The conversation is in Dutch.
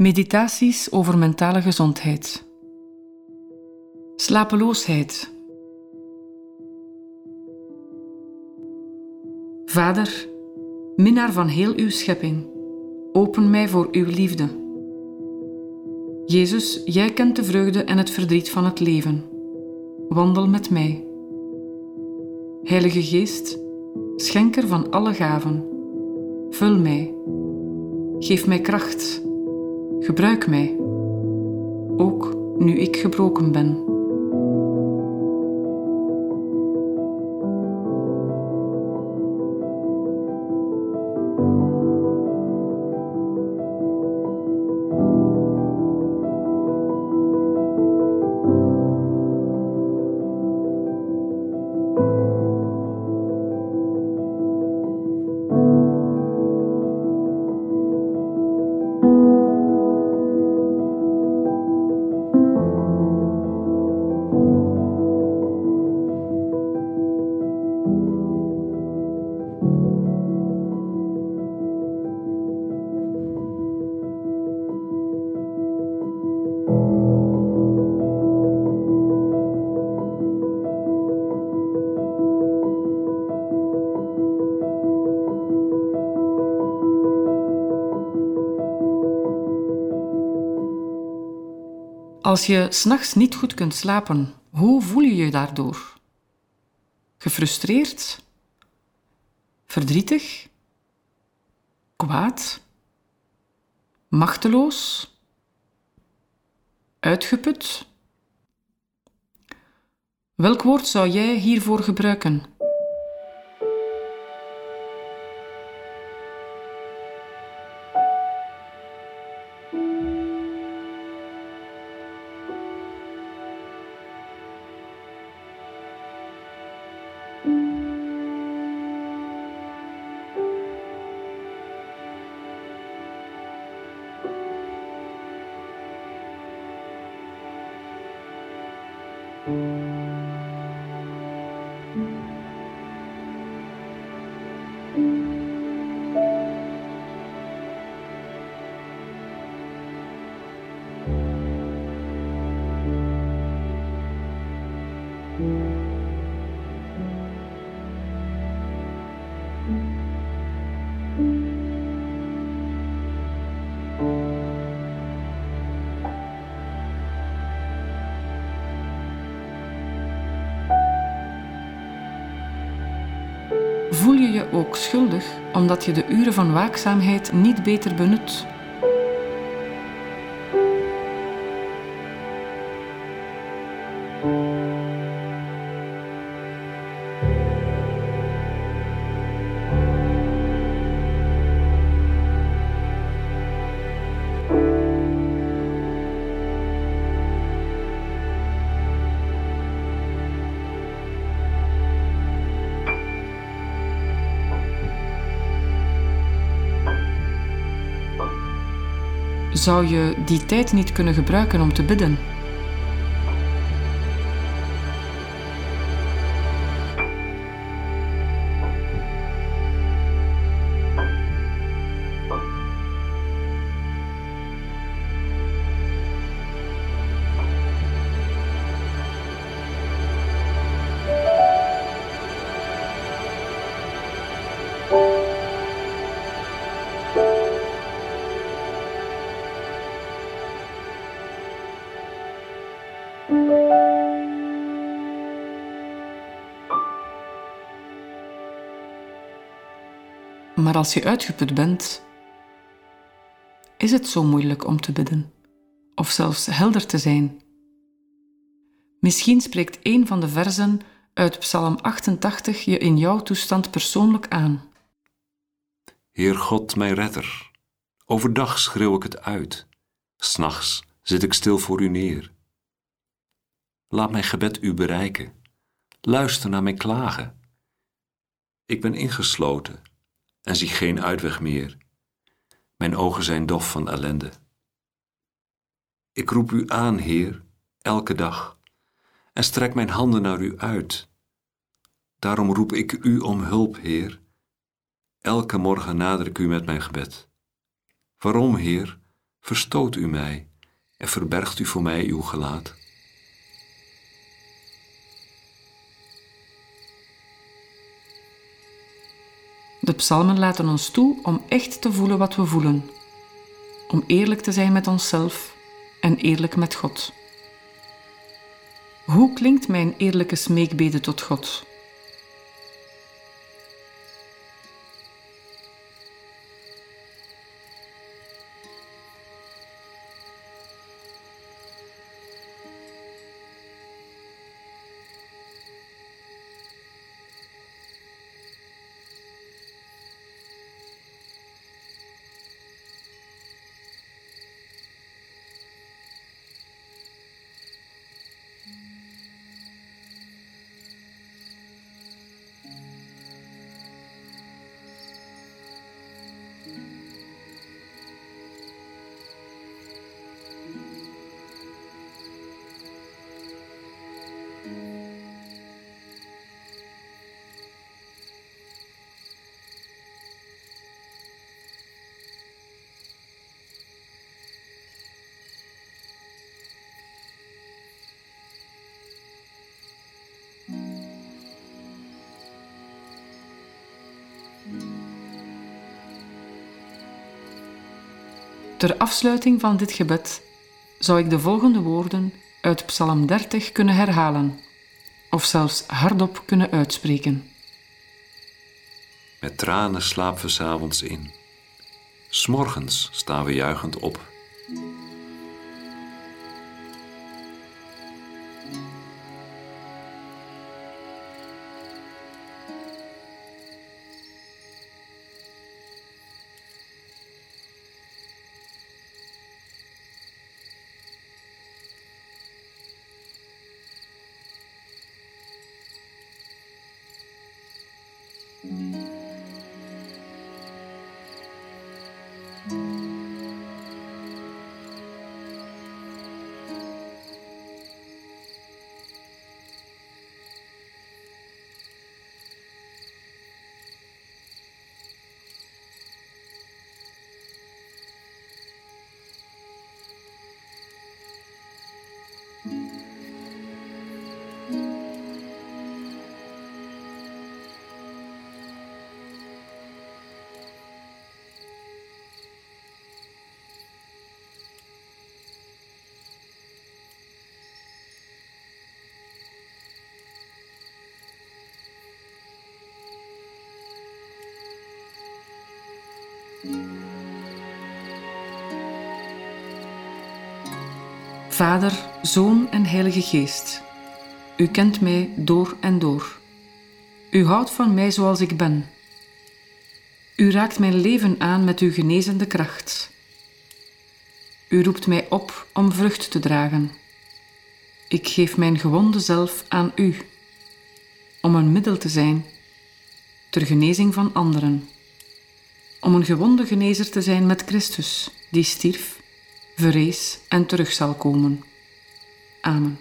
Meditaties over mentale gezondheid. Slapeloosheid. Vader, minnaar van heel uw schepping, open mij voor uw liefde. Jezus, jij kent de vreugde en het verdriet van het leven. Wandel met mij. Heilige Geest, schenker van alle gaven, vul mij. Geef mij kracht Gebruik mij, ook nu ik gebroken ben. Als je s'nachts niet goed kunt slapen, hoe voel je je daardoor? Gefrustreerd? Verdrietig? Kwaad? Machteloos? Uitgeput? Welk woord zou jij hiervoor gebruiken? thank mm -hmm. you Voel je je ook schuldig omdat je de uren van waakzaamheid niet beter benut? Zou je die tijd niet kunnen gebruiken om te bidden? Maar als je uitgeput bent, is het zo moeilijk om te bidden, of zelfs helder te zijn. Misschien spreekt een van de versen uit Psalm 88 je in jouw toestand persoonlijk aan. Heer God, mijn redder, overdag schreeuw ik het uit, s'nachts zit ik stil voor u neer. Laat mijn gebed u bereiken, luister naar mijn klagen. Ik ben ingesloten en zie geen uitweg meer. Mijn ogen zijn dof van ellende. Ik roep u aan, Heer, elke dag, en strek mijn handen naar u uit. Daarom roep ik u om hulp, Heer. Elke morgen nader ik u met mijn gebed. Waarom, Heer? verstoot u mij en verbergt u voor mij uw gelaat. De psalmen laten ons toe om echt te voelen wat we voelen, om eerlijk te zijn met onszelf en eerlijk met God. Hoe klinkt mijn eerlijke smeekbede tot God? Ter afsluiting van dit gebed zou ik de volgende woorden uit Psalm 30 kunnen herhalen, of zelfs hardop kunnen uitspreken. Met tranen slapen we s'avonds in. S'morgens staan we juichend op. Vader, Zoon en Heilige Geest, U kent mij door en door. U houdt van mij zoals ik ben. U raakt mijn leven aan met uw genezende kracht. U roept mij op om vrucht te dragen. Ik geef mijn gewonde zelf aan U, om een middel te zijn ter genezing van anderen, om een gewonde genezer te zijn met Christus, die stierf verrees en terug zal komen. Amen.